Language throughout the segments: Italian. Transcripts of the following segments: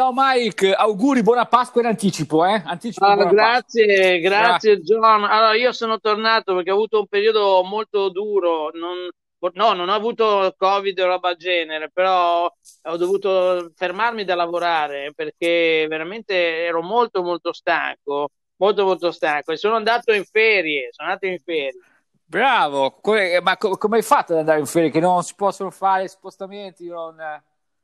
ciao Mike, auguri, buona Pasqua in anticipo, eh? anticipo ah, grazie, grazie Gra- John. Allora, io sono tornato perché ho avuto un periodo molto duro, non, no, non ho avuto Covid o roba genere, però ho dovuto fermarmi da lavorare perché veramente ero molto molto stanco, molto molto stanco e sono andato in ferie, sono andato in ferie. Bravo, come, ma come hai fatto ad andare in ferie? Che non si possono fare spostamenti? Non...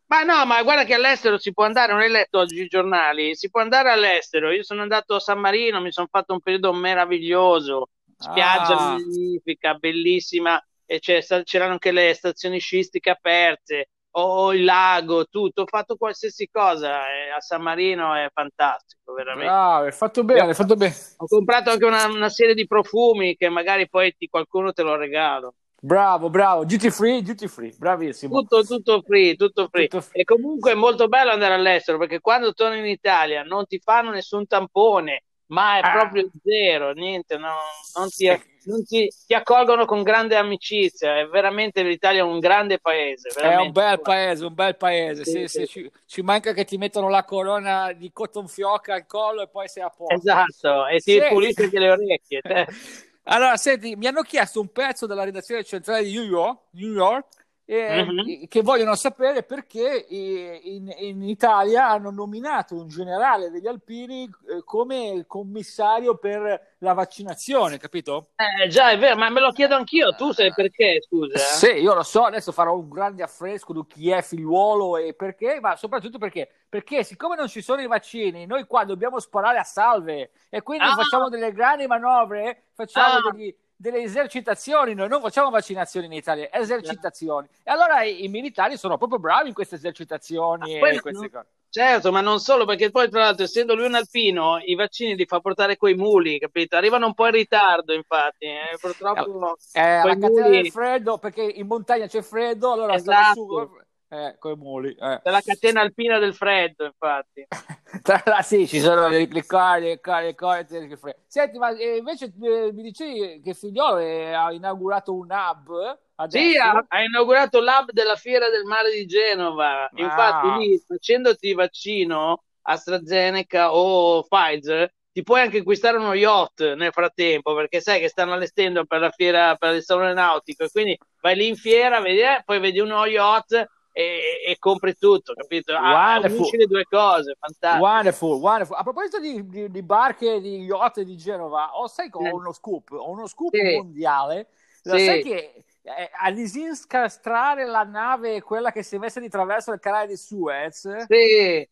Ma no, ma guarda che all'estero si può andare, non hai letto oggi i giornali, si può andare all'estero. Io sono andato a San Marino, mi sono fatto un periodo meraviglioso, spiaggia ah. magnifica, bellissima, e c'erano anche le stazioni sciistiche aperte, o il lago, tutto, ho fatto qualsiasi cosa a San Marino è fantastico, veramente. Bravo, hai fatto bene, hai fatto bene. Ho comprato anche una, una serie di profumi che magari poi ti, qualcuno te lo regalo. Bravo, bravo, duty free, duty free, bravissimo. Tutto, tutto free, tutto free. Tutto free. E comunque è molto bello andare all'estero perché quando torni in Italia non ti fanno nessun tampone, ma è ah. proprio zero, niente, no, non, ti, non ti, ti, accolgono con grande amicizia. È veramente l'Italia è un grande paese. È un bel paese, un bel paese. Sì, sì, sì. Ci, ci, manca che ti mettano la corona di cotton fioca al collo e poi sei a posto. Esatto, e ti pulisci le orecchie. Allora, senti, mi hanno chiesto un pezzo della redazione centrale di New York, New York eh, uh-huh. che vogliono sapere perché in, in, Italia hanno nominato un generale degli alpini eh, come commissario per la vaccinazione, capito? Eh già, è vero, ma me lo chiedo anch'io, tu sai perché, scusa? Sì, io lo so, adesso farò un grande affresco di chi è figliuolo e perché, ma soprattutto perché, perché siccome non ci sono i vaccini, noi qua dobbiamo sparare a salve e quindi ah. facciamo delle grandi manovre, facciamo ah. degli delle esercitazioni, noi non facciamo vaccinazioni in Italia, esercitazioni. E allora i, i militari sono proprio bravi in queste esercitazioni e queste cose. Certo, ma non solo, perché poi tra l'altro, essendo lui un alpino, i vaccini li fa portare coi muli, capito? Arrivano un po' in ritardo, infatti. Eh? Purtroppo. Eh, alla muli... catena del freddo, perché in montagna c'è freddo, allora esatto. su eh, con i muli. Eh. la catena alpina del freddo, infatti. sì, ci sono le, le corde, le corde, le corde. Senti, ma eh, invece eh, mi dicevi che Figliolo ha inaugurato un hub? Adesso? Sì, ha, ha, inaugurato l'hub della Fiera del Mare di Genova. Ah. Infatti, lì facendoti vaccino AstraZeneca o Pfizer, ti puoi anche acquistare uno yacht nel frattempo, perché sai che stanno allestendo per la fiera, per il salone nautico, e quindi vai lì in fiera, vedi, eh, poi vedi uno yacht e, e compri tutto, capito? Ah, unisci le due cose, fantastico. Wonderful, wonderful. A proposito di, di, di barche, di yacht di Genova, ho, sai che ho uno scoop, ho uno scoop sì. mondiale. Sì. Sai che eh, a disincastrare la nave, quella che si è messa di traverso il canale di Suez, sì.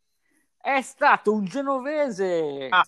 è stato un genovese. Ah,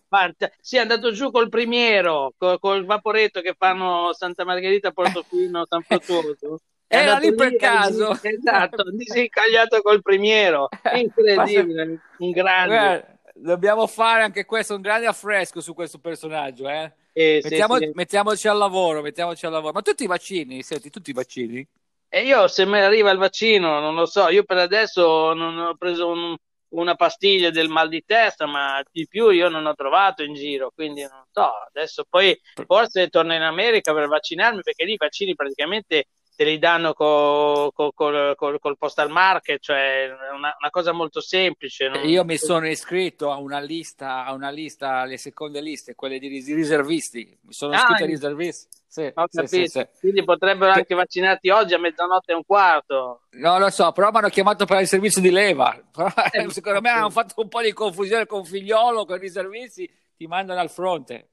sì, è andato giù col primiero, col, col vaporetto che fanno Santa Margherita, Portofino, San Fruttuoso. Era lì per caso. Esatto, disincagliato col primiero. Incredibile, un grande. Guarda, dobbiamo fare anche questo, un grande affresco su questo personaggio, eh? Eh, Mettiamo, sì, sì. Mettiamoci al lavoro, mettiamoci al lavoro. Ma tutti i vaccini, senti, tutti i vaccini? E io se mi arriva il vaccino, non lo so, io per adesso non ho preso un, una pastiglia del mal di testa, ma di più io non ho trovato in giro, quindi non so. Adesso poi forse torno in America per vaccinarmi, perché lì i vaccini praticamente te li danno co, co, co, col postal market, cioè una, una cosa molto semplice. Non... Io mi sono iscritto a una lista, a una lista, alle seconde liste, quelle di riservisti. Mi sono ah, iscritto ai riservisti. Sì, sì, sì, sì, Quindi potrebbero anche vaccinarti oggi a mezzanotte e un quarto. No, lo so, però mi hanno chiamato per il servizio di leva. Eh, secondo me hanno fatto un po' di confusione con figliolo, con i servizi, ti mandano al fronte.